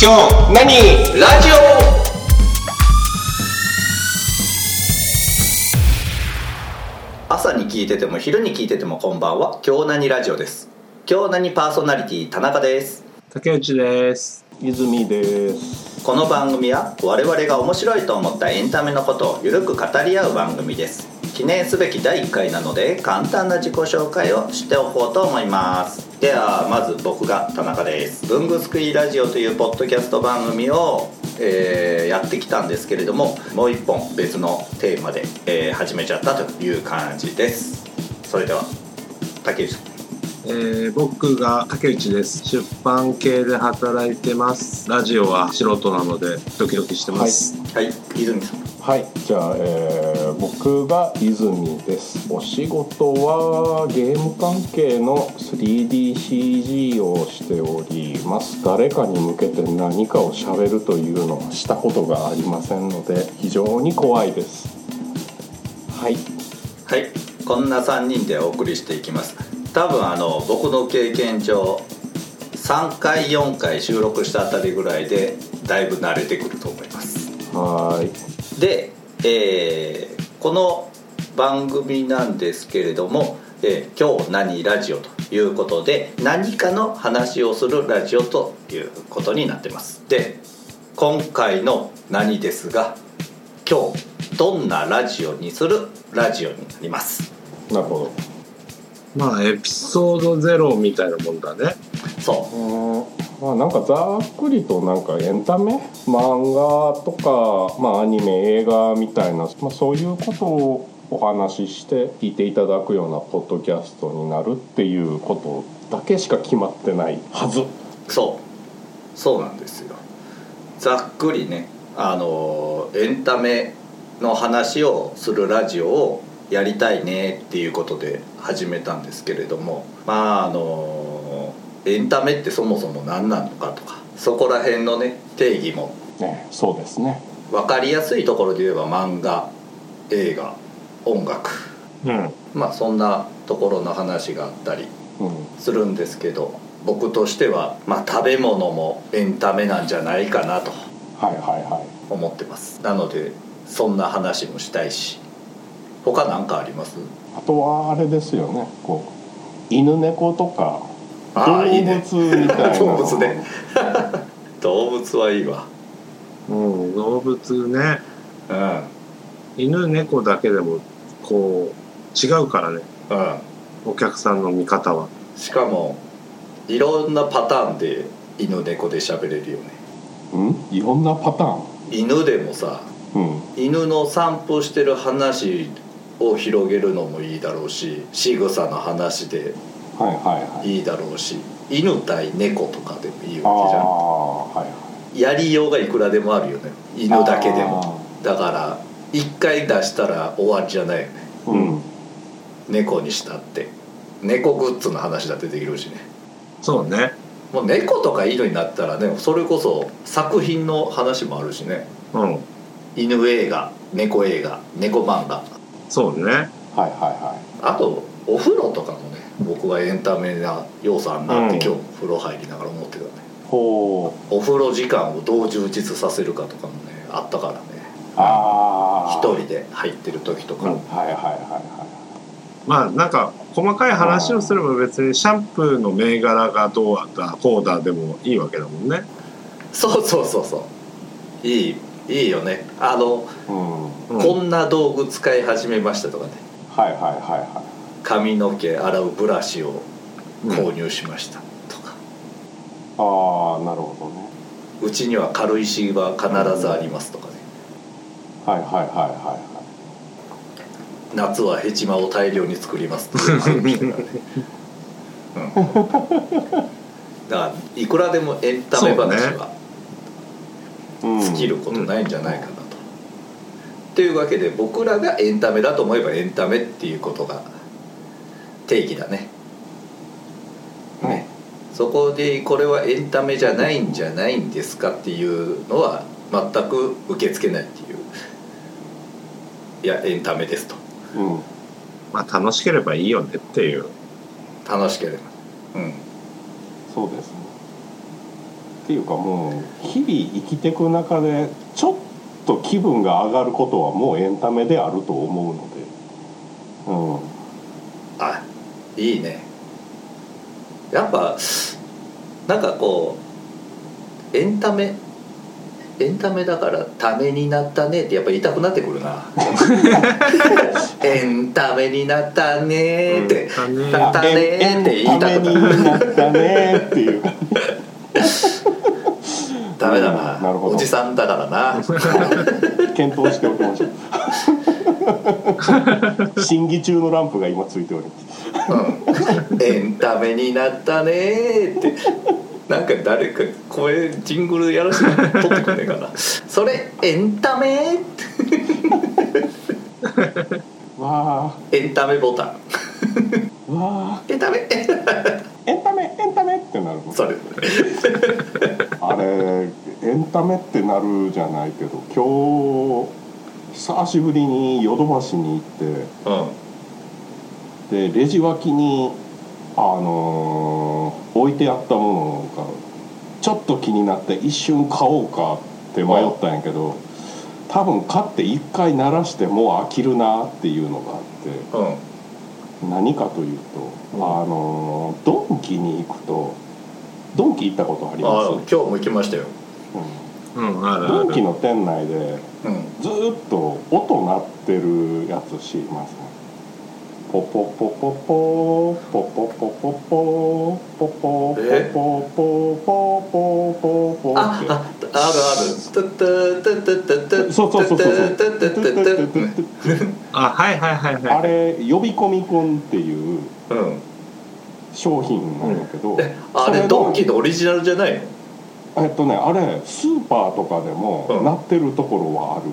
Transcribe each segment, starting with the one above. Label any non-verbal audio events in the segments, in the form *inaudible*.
今日何ラジオ？朝に聞いてても昼に聞いててもこんばんは。京何ラジオです？京何パーソナリティ田中です。竹内です。泉です。この番組は我々が面白いと思ったエンタメのことをゆるく語り合う番組です。記念すべき第1回なので簡単な自己紹介をしておこうと思いますではまず僕が田中です。文具すくいラジオというポッドキャスト番組を、えーやってきたんですけれどももう一本別のテーマで、えー始めちゃったという感じです。それでは竹内さん。えー僕が竹内です。出版系で働いてます。ラジオは素人なのでドキドキしてます、はい。泉さん。はい。じゃあ、えー僕が泉です。お仕事はゲーム関係の 3DCG をしております。誰かに向けて何かを喋るというのはしたことがありませんので非常に怖いです。はい。はい。こんな3人でお送りしていきます多分あの僕の経験上3回4回収録したあたりぐらいでだいぶ慣れてくると思います。はーい。で、えーこの番組なんですけれども「えー今日何ラジオ」ということで何かの話をするラジオということになってます。で今回の「何」ですが今日どんなラジオにするラジオになります。なるほまあエピソードゼロみたいなもんだね。そう。まあなんかざっくりとなんかエンタメ？漫画とか、まあ、アニメ映画みたいな、まあ、そういうことをお話しして聞いていただくようなポッドキャストになるっていうことだけしか決まってないはず。そう。そうなんですよ。ざっくりねあのエンタメの話をするラジオをやりたいねっていうことで始めたんですけれどもまああのエンタメってそもそも何なのかとかそこら辺のね定義もねそうですね。分かりやすいところで言えば漫画映画音楽。うん。まあそんなところの話があったりうん。するんですけど僕としては、まあ、食べ物もエンタメなんじゃないかなとはいはいはい。思ってます。なのでそんな話もしたいし他何かあります？あとはあれですよね。こう犬猫とか動物みたいな。*laughs* 動物ね。*laughs* 動物はいいわ。うん動物ね。うん。犬猫だけでもこう違うからね。うん。お客さんの見方は。しかもいろんなパターンで犬猫で喋れるよね。うん？いろんなパターン。犬でもさうん。犬の散歩してる話を広げるのもいいだろうし仕草の話ではいはいはい。いいだろうし犬対猫とかでもいいわけじゃん。はいはい。やりようがいくらでもあるよね。犬だけでも。だから一回出したら終わりじゃないよね。うん。猫にしたって。猫グッズの話だってできるしね。そうね。もう猫とか犬になったらねそれこそ作品の話もあるしね。うん。犬映画猫映画猫漫画そうね。はいはいはあとお風呂とかもね僕はエンタメな要素あんなって、うん。今日風呂入りながら思ってたね。いほう。お風呂時間をどう充実させるかとかもねあったからね。ああ一人で入ってる時とか、はいはいはいはまあなんか細かい話をすれば別にシャンプーの銘柄がどうだこうだでもいいわけだもんね。そうそうそうそう。いいいいよね。あの、いうん。うんこんな道具使い始めましたとかね。はいはいはいは髪の毛洗うブラシを購入しました。とか、いああなるほどね。うちには軽石は必ずありますとかね。はいはいはいはい夏はヘチマを大量に作りますというのもあるしねうん、だからいくらでもエンタメ話は。はい尽きることないんじゃないかなと。というわけで僕らがエンタメだと思えばエンタメっていうことが定義だね。ね。そこでこれはエンタメじゃないんじゃないんですかっていうのは全く受け付けないっていう。いやエンタメですと。うんうん。まあ楽しければいいよねっていう。楽しければ。うん。そうですねっていうかもう日々生きていく中でちょっと気分が上がることはもうエンタメであると思うので。うん。あいいね。やっぱなんかこうエンタメエンタメだからためになったねってやっぱ言いたくなってくるな。*laughs* エンタメになったねって、うん。ねって言いたくななったねっていうダメだな。なるほど。おじさんだからな。検討しておきましょう。審議中のランプが今ついております。うん。エンタメになったねーって。なんか誰か声ジングルやらせて撮ってくんねえかな。それエンタメわエンタメボタン。あわあエンタメエンタメエンタメってなるそれあれエンタメってなるじゃないけど今日久しぶりにヨドバシに行ってうん。でレジ脇にあのー置いてあったものがちょっと気になって一瞬買おうかって迷ったんやけど多分買って一回鳴らしてもう飽きるなっていうのがあって。うん何かというと、あのードンキに行くとドンキ行ったことありあます？今日も行きましたよ。うん。あるあドンキるの店内でうん。ずーっと音鳴ってるやつ知ります？ねポポポポポポポポポポポポポポポポポポポあああるあるトゥットゥトゥットゥットゥットゥットゥッそうそうそうそうあはいはいはいはいあれ呼び込みくんっていう商品なんだけどあれドンキのオリジナルじゃないのえっとねあれスーパーとかでもうん鳴ってるところはある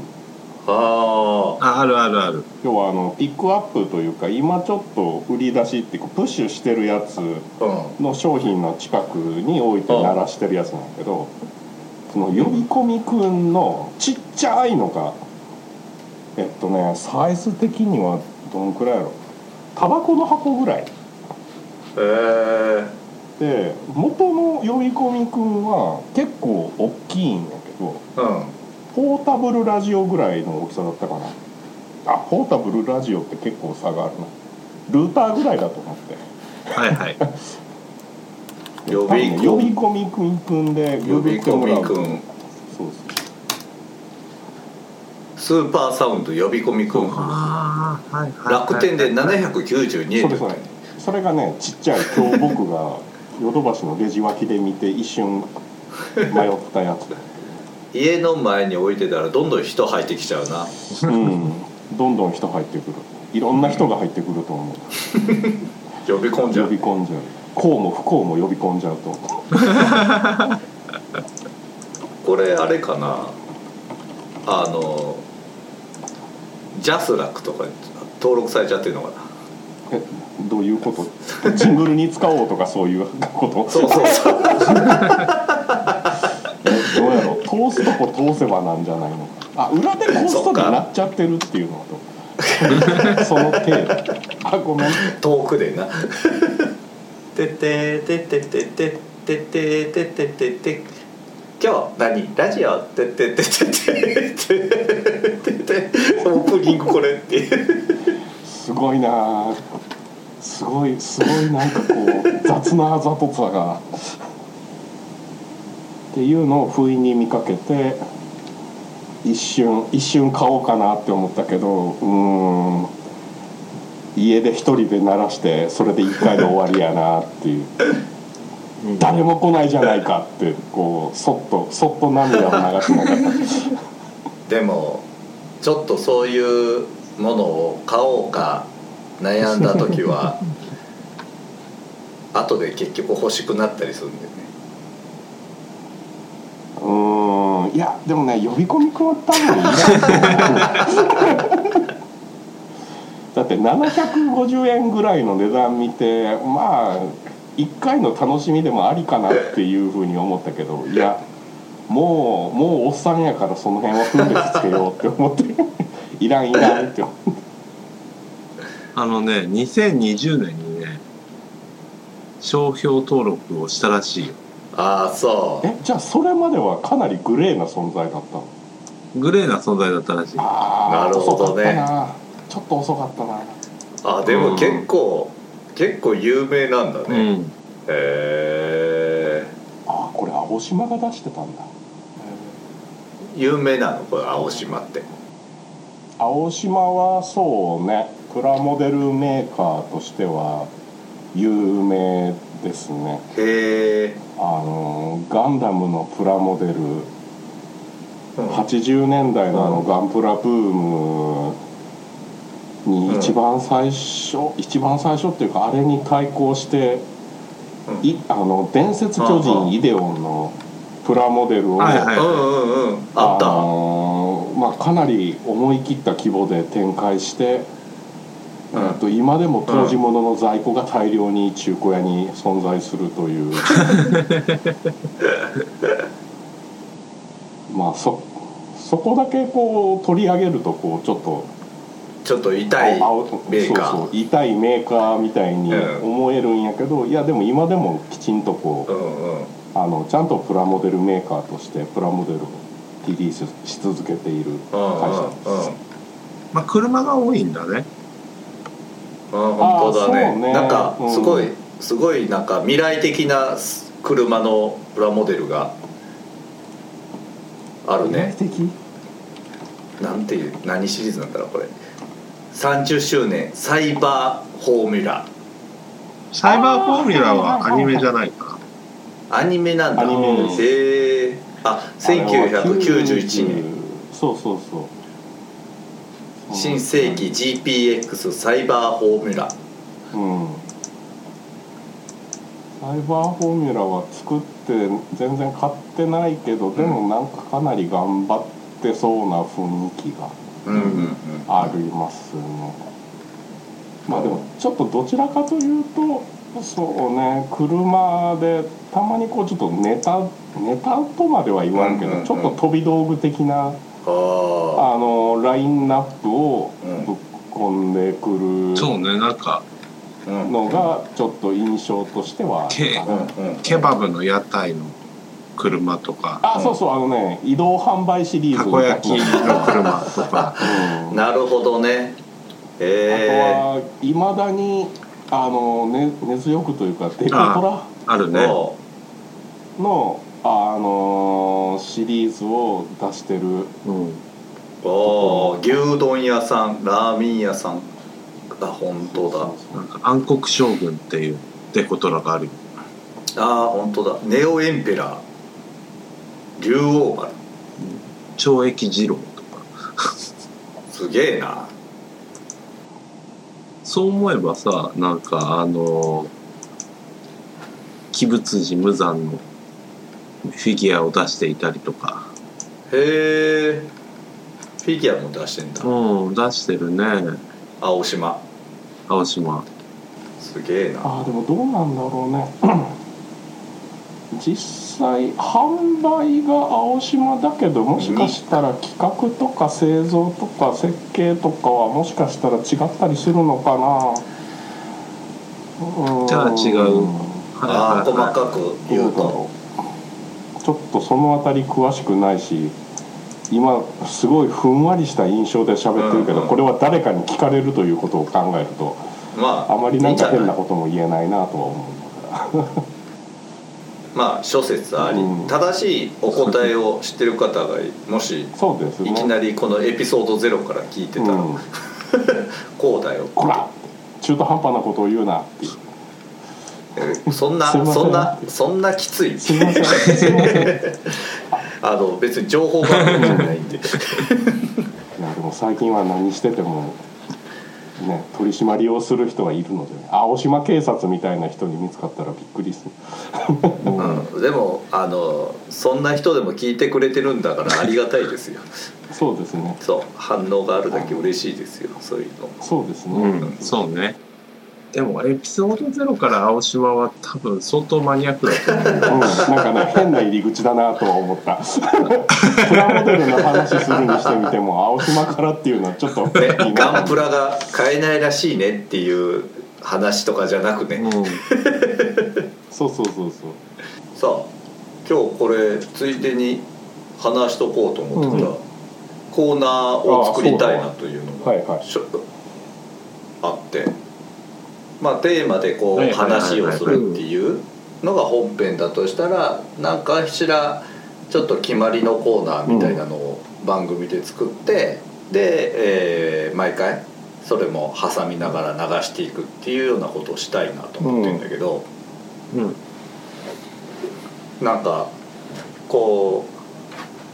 あああるあるある。要はあのピックアップというか今ちょっと売り出しっていうかプッシュしてるやつの商品の近くに置いて鳴らしてるやつなんだけどその呼び込みくんのちっちゃいのがえっとねサイズ的にはどんくらいやろ。タバコの箱ぐらい。へえで元の呼び込みくんは結構大きいんやけどうんポータブルラジオぐらいの大きさだったかな。あポータブルラジオって結構差があるな。ルーターぐらいだと思って。はいはい。*laughs* 呼び呼び込みくんくんで呼び込みくんそうそうスーパーサウンド呼び込みくんああはいはい。楽天で792円。それそれそれがねちっちゃい今日僕がヨドバシのレジ脇で見て一瞬迷ったやつ家の前に置いてたらどんどん人入ってきちゃうな。うん。どんどん人入ってくる。いろんな人が入ってくると思う。*laughs* 呼び込んじゃ呼うび込んじゃう。幸も不幸も呼び込んじゃうと。*laughs* これあれかな。あのジャスラックとかに登録されちゃってるのかな。えどういうこと？ジングルに使おうとかそういうこと？そうそうそう。え *laughs* どうやろう？通すとこ通せばなんじゃないのかあ裏でコストでなっちゃってるっていうのと *laughs* その程度。あごめん。遠くでな「てててててててててててて。今日何？ラジオ？ててててててててオープニングこれ」っていう。すごいな。あすごいすごいなんかこう雑なあざとさがっていうのを不意に見かけて一瞬一瞬買おうかなって思ったけどうーん家で一人で鳴らしてそれで一回で終わりやなっていう。誰も来ないじゃないかってこうそっとそっと涙を流しながら。でもちょっとそういうものを買おうか悩んだ時は *laughs* 後で結局欲しくなったりするんだよねうーんいやでもね呼び込みくんは多分いらないだって750円ぐらいの値段見てまあ1回の楽しみでもありかなっていうふうに思ったけどいやもうもうおっさんやからその辺は分別つけようって思って。いらんいらんって思って。あのね2020年にね商標登録をしたらしいよああそう。えじゃあそれまではかなりグレーな存在だったの？グレーな存在だったらしい。あーなるほどね。遅かったなちょっと遅かったな。あでも結構、結構有名なんだうね、へんえあーこれ青島が出してたんだ。有名なの？これ青島って。青島はそうね。プラモデルメーカーとしては有名ですね。へえ、あのガンダムのプラモデル。うん。80年代のあのガンプラブームに一番最初、一番最初っていうかあれに対抗して、うん。いあの伝説巨うんうん。人イデオンのプラモデルを、あった、まあ、かなり思い切った規模で展開して、うんえっと今でも当時物の在庫が大量に中古屋に存在するという。*laughs* まあそそこだけこう取り上げるとこうちょっと。ちょっと痛い青メーカー。そうそう痛いメーカーみたいにうん。思えるんやけど、いやでも今でもきちんとこう、うんうん。あのちゃんとプラモデルメーカーとしてプラモデルをリリースし続けているうん会社です。まあ車が多いんだねうんうん本当だね。ね。なんかうん。すごい、すごいなんか未来的な車のプラモデルがあるね。的？なんていう何シリーズなんだろうこれ。30周年サイバーフォーミュラ。サイバーフォーミュラはアニメじゃないか。なアニメなんだ。アニメですへえあ1991年。そうそうそう新世紀 GPX サイバーフォーミュラうん。サイバーフォーミュラは作って全然買ってないけどでもなんかかなり頑張ってそうな雰囲気がうんうんうん。ありますね。まあでもちょっとどちらかというとそうね車でたまにこうちょっとネタネタとまでは言わんけど、うんうんうん。ちょっと飛び道具的なああのラインナップをうん。ぶっ込んでくるそうねなんか。のがちょっと印象としてはあるかな。うんうんケバブの屋台の車とか。あそうそうあのね移動販売シリーズ。たこ焼きの車とか。うん。*laughs* なるほどね。あへとはいまだにあの、ね、根強くというかデコトラえあるね。のあのシリーズを出してる。うん。おお牛丼屋さんラーメン屋さんあ本当だ。なんか暗黒将軍っていうデコトラがある。よあ本当だ。ネオエンペラー。竜王丸。懲役二郎とか。すげえな。そう思えばさなんかあの鬼仏寺無惨のフィギュアを出していたりとか。へえフィギュアも出してんだ。うん出してるね。青島。青島。すげえな。あーでもどうなんだろうね。*clears throat* 実際販売が青島だけどもしかしたら企画とか製造とか設計とかはもしかしたら違ったりするのかな。うんじゃあ違う。ああ細かくど言うと。うだろうちょっとその辺り詳しくないし今すごいふんわりした印象で喋ってるけど、うん。うんこれは誰かに聞かれるということを考えるとまああまりなんか変なこことも言えないなとは思うからまあ諸説あり、うん。正しいお答えを知ってる方がもしそうですね。いきなりこのエピソードゼロから聞いてたら、うん、*laughs* こうだよこら。中途半端なことを言うなってそんなそんなそんなきつい。あの別に情報番組じゃないんで。*laughs* やでも最近は何しててもね取り締まりをする人がいるので、ね、青島警察みたいな人に見つかったらびっくりするうん、でもあのそんな人でも聞いてくれてるんだからありがたいですよ。そうですね。そう。反応があるだけ嬉しいですよ。そういうの。そうですね、うん。そうねでもエピソードゼロから青島は多分相当マニアックだと思ううん、なんかね変な入り口だなとは思った。*laughs* プラモデルの話するにしてみても青島からっていうのはちょっとねいいなガンプラが買えないらしいねっていう話とかじゃなくね、うん。そうそうそうそう。そ今日これついでに話しとこうと思ってた、うん。コーナーを作りたいなというのがはいはい。しょあってまあテーマでこう話をするっていうのが本編だとしたら何かしらちょっと決まりのコーナーみたいなのを番組で作ってで、えー毎回それも挟みながら流していくっていうようなことをしたいなと思ってるんだけど。うんなんかこ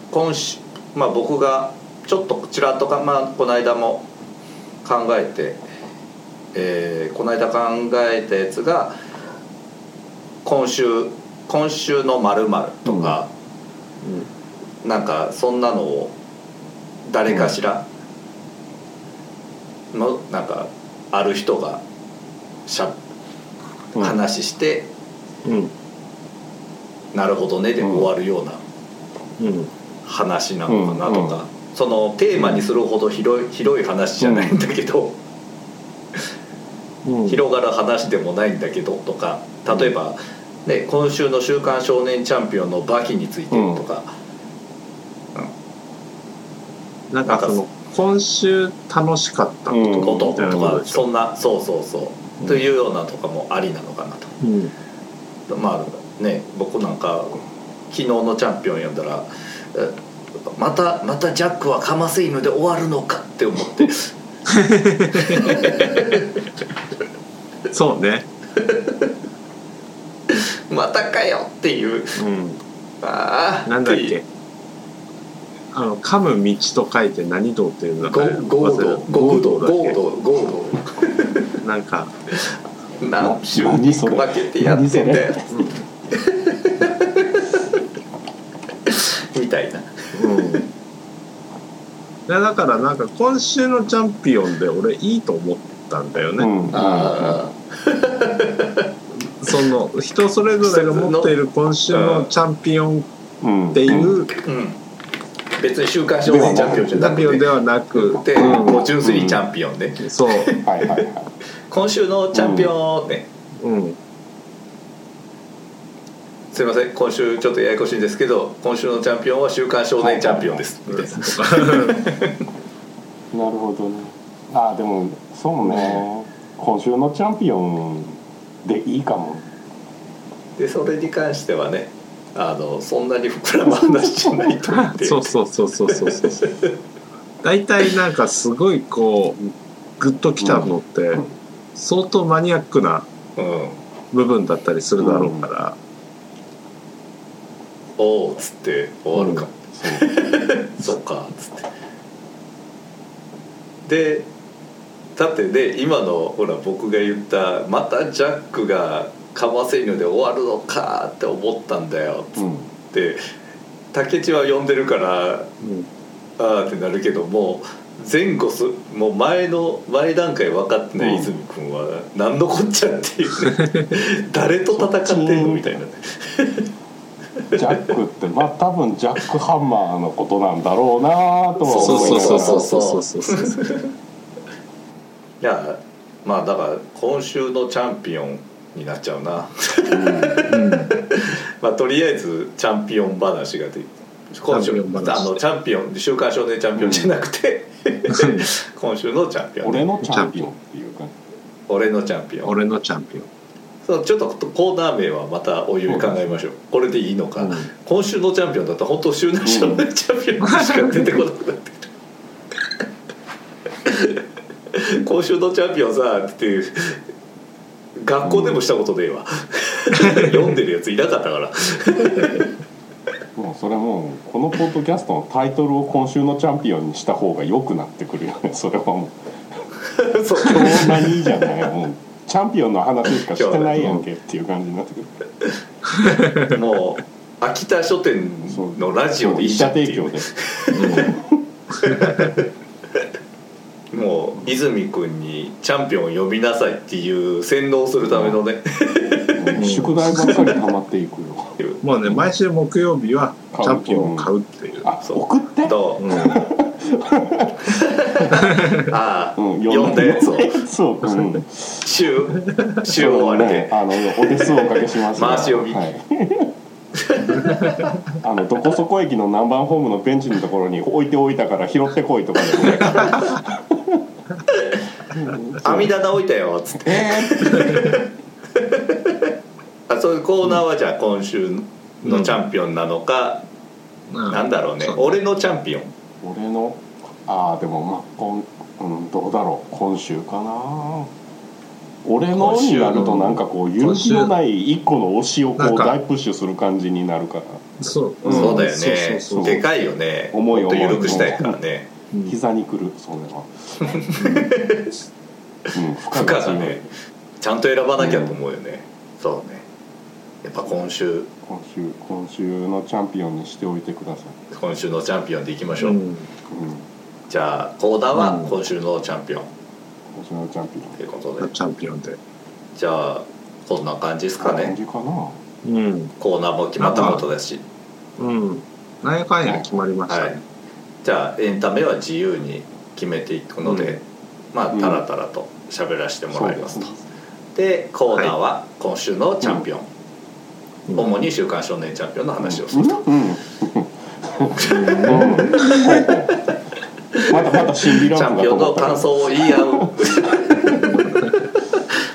う今週まあ僕がちょっとちらっとか、まあ、この間も考えて、えーこの間考えたやつが今週今週のまるとか、なんかそんなのを誰かしらのなんかある人がしゃうん。話して、うん。なるほどねで終わるようなうん。話なのかなとか、うんそのテーマにするほど広い広い話じゃないんだけど、うん広がる話でもないんだけどとか例えば、ね、今週の「週刊少年チャンピオン」のバキについてとか、なんかその今週楽しかったうんここととかそんなそうそうそう、うん。というようなとかもありなのかなと。うん。まあね僕なんか昨日のチャンピオン読んだらえまたまたジャックはかませ犬で終わるのかって思って *laughs* そうね。*laughs* またかよ。っていう。うん。ああなんだっけ？あの噛む道と書いて何道っていうのゴかゴードゴードだっけ？ゴードゴーなんか。ド何週何にそれ。分けてやってんだよみたいなうんでだからなんか今週のチャンピオンで俺いいと思ったんだよね、うん。あ *laughs* その人それぞれが持っている今週のチャンピオンうんっていうあうん。別に週刊少年チャンピオンじゃチャなくて。ンピオンではなくでうん。もう純粋にチャンピオンね。そう。はいはいはい。*laughs* 今週のチャンピオンね。うんすいません今週ちょっとややこしいんですけど今週のチャンピオンは週刊少年チャンピオンです。みたいな。*laughs* なるほどね。ああでもそうね。今週のチャンピオンでいいかも。でそれに関してはねあのそんなに膨らむ話じゃないと思って。*laughs* そうそうそうそうそうそう。大体なんかすごいこうグッときたのって相当マニアックなうん。部分だったりするだろうから、おおっつって終わるか、そう。そっかっつって。でだってね今のほら僕が言った「またジャックがかませ犬で終わるのか」って思ったんだよっつっうん。て竹地は呼んでるからうん。ああってなるけども前後すもう前の前段階分かってない泉君は何のこっちゃっていうね。*laughs* 誰と戦ってんのみたいなねジャックってまあ多分ジャックハンマーのことなんだろうなとはそう思いながらそうそうそうそうそうそうそういやまあだから今週のチャンピオンになっちゃうな。*laughs* まあとりあえずチャンピオン話がで今週チャンピオン話。あのチャンピオン「週刊少年チャンピオン」じゃなくて *laughs* 今週のチャンピオン。ね、俺のチャンピオンっていうか。俺のチャンピオン。俺のチャンピオンそうちょっとコーナー名はまたおいおい考えましょう。これでいいのか、うん。今週のチャンピオンだったら本当週の少年チャンピオンしか *laughs* 出てこなくなってくる。今週のチャンピオンさっていう学校でもしたことねえわ。*laughs* 読んでるやついなかったから。もうそれもうこのポッドキャストのタイトルを今週のチャンピオンにした方が良くなってくるよね。それはもう。*laughs* そう。今日何じゃないもうチャンピオンの話しかしてないやんけっていう感じになってくる。もう秋田書店のラジオでいいじゃんっていう。提供で。もう泉君にチャンピオンを呼びなさいっていう洗脳するためのね、うん宿題ばっかり溜まっていくよ。もうね毎週木曜日はチャンピオンを買うっていう。あそう送って？とうん *laughs* ああ、うん読んだやつをそう、うん、週週終わりでねあのお手数おかけしますが回し読みはい、*laughs* あのどこそこ駅の南蛮ホームのベンチのところに置いておいたから拾ってこいとかでもね。*laughs* 網棚置いたよっつって。あそういうコーナーはじゃあ今週のチャンピオンなのか、なんだろうね。そう俺のチャンピオン俺のああでもまあ今、うん、どうだろう今週かな。俺のになるとなんかこう勇気のない一個の推しをこう大プッシュする感じになるから。そう、ん。そうだよね。でかいよね。重いもっと重い緩くしたいからね。うん。膝にくるそれは。*laughs* うん。負負荷が強い。ねちゃんと選ばなきゃと思うよね、そうねやっぱ今週。今週今週のチャンピオンにしておいてください、今週のチャンピオンでいきましょう、うん。うん、じゃあコーナーはうん。今週のチャンピオン。今週のチャンピオン。ということで。チャンピオンで。じゃあこんな感じですか感ねじかな。うん。コーナーも決まったことだし。うん。なんやかんや決まりました。はい。ね、じゃあエンタメは自由に決めていくので、うん。まあうん。タラタラと喋らせてもらいますと、ですね。でコーナーは今週のチャンピオン、うん主に「週刊少年チャンピオン」の話をすると、*laughs* チャンピオンの感想を言い合う。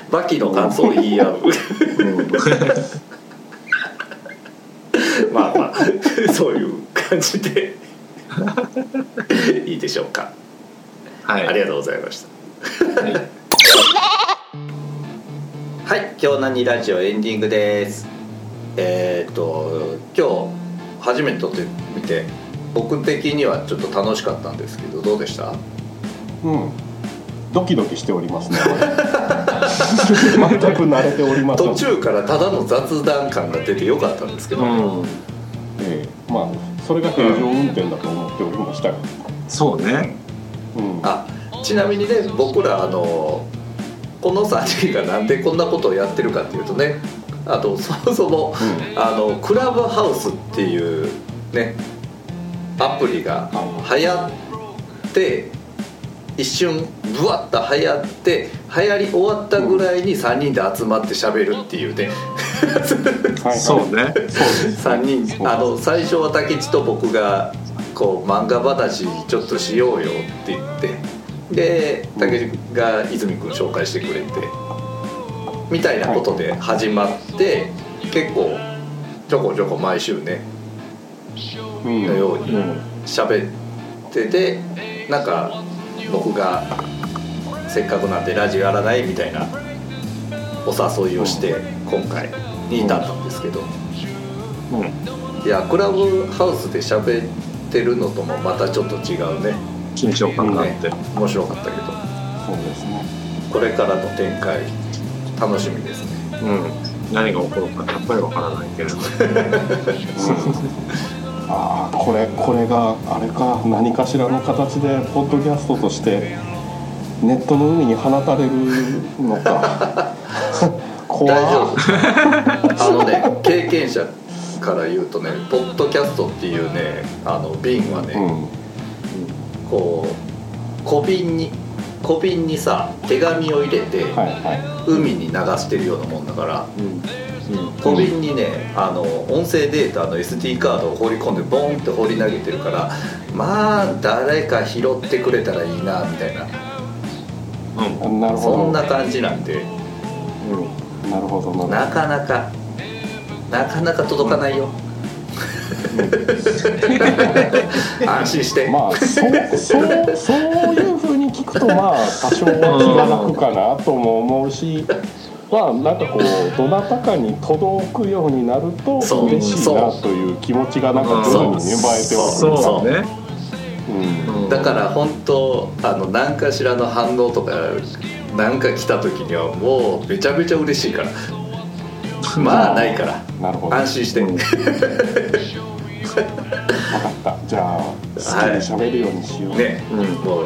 *laughs* バキの感想を言い合う。うん。*laughs* まあまあそういう感じで。いいでしょうか、はい。ありがとうございました。はい。はい「今日何ラジオ」エンディングですえっ、と今日初めて撮ってみて僕的にはちょっと楽しかったんですけどどうでした？うん。ドキドキしておりますね *laughs* 全く慣れておりません。途中からただの雑談感が出てよかったんですけど、うん。ええ。まあそれが平常運転だと思っておりましたがそうね。うん。あちなみにね僕らあのこの3人がなんでこんなことをやってるかっていうとねあとそもそも、あのクラブハウスっていうねアプリが流行って一瞬ブワッと流行って流行り終わったぐらいに3人で集まって喋るっていうね。うね。そうです3人。あの最初は武智と僕がこう漫画話ちょっとしようよって言って。で武智が泉君紹介してくれてみたいなことで始まって結構ちょこちょこ毎週ねうん。のようにうん喋っててなんか僕がせっかくなんでラジオやらない？みたいなお誘いをして今回に至ったんですけど。うん。いやクラブハウスで喋ってるのともまたちょっと違うね。緊張感があって、面白かったけど。そうですね。これからの展開楽しみですね。うん、何が起こるかやっぱりわからないけれど。*laughs* ああこれこれがあれか何かしらの形でポッドキャストとしてネットの海に放たれるのか。*laughs* 怖。大丈夫。あのね経験者から言うとねポッドキャストっていうねあの瓶はね、うん。こう小瓶に小瓶にさ手紙を入れて海に流してるようなもんだから小瓶にねあの音声データの SD カードを放り込んでボンって放り投げてるからまあ誰か拾ってくれたらいいなみたいな。うん。いなるほど。そんな感じなんで。うん。なるほどなかなかなかなか届かないよ。*laughs* 安心して、まあそうそうそういうふうに聞くとまあ多少は気が楽かなとも思うしまあなんかこうどなたかに届くようになると嬉しいなという気持ちがなんか徐々に芽生えてはくるそうね、う。んうん。だから本当あの何かしらの反応とか何か来た時にはもうめちゃめちゃ嬉しいから。まあないから。なるほど。安心して、うん。*laughs* 分かった。じゃあ好きに喋るようにしよう、ね、うん。もう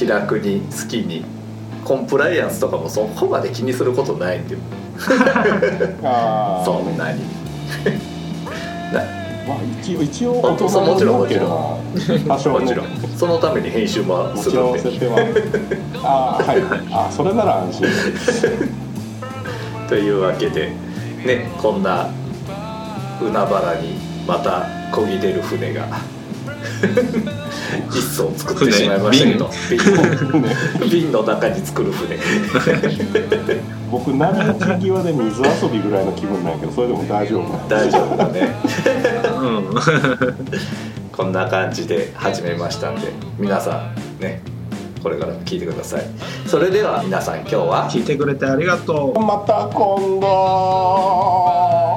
気楽に好きにコンプライアンスとかもそこまで気にすることないんで *laughs* そんなに。*laughs* なまあ一応一応本当そうもちろんもちろん。ん多少ねもちろん。そのために編集もするんで。ああはい。*laughs* あそれなら安心。というわけでねこんな海原にまた漕ぎ出る船が *laughs* 一層作ってしまいましたけど。*laughs* 瓶瓶の中に作る船。*laughs* 僕波打ち際で水遊びぐらいの気分なんやけどそれでも大丈夫大丈夫だね。うん。こんな感じで始めましたんで皆さんねこれからも聞いてください。それでは皆さん今日は。聞いてくれてありがとう。また今度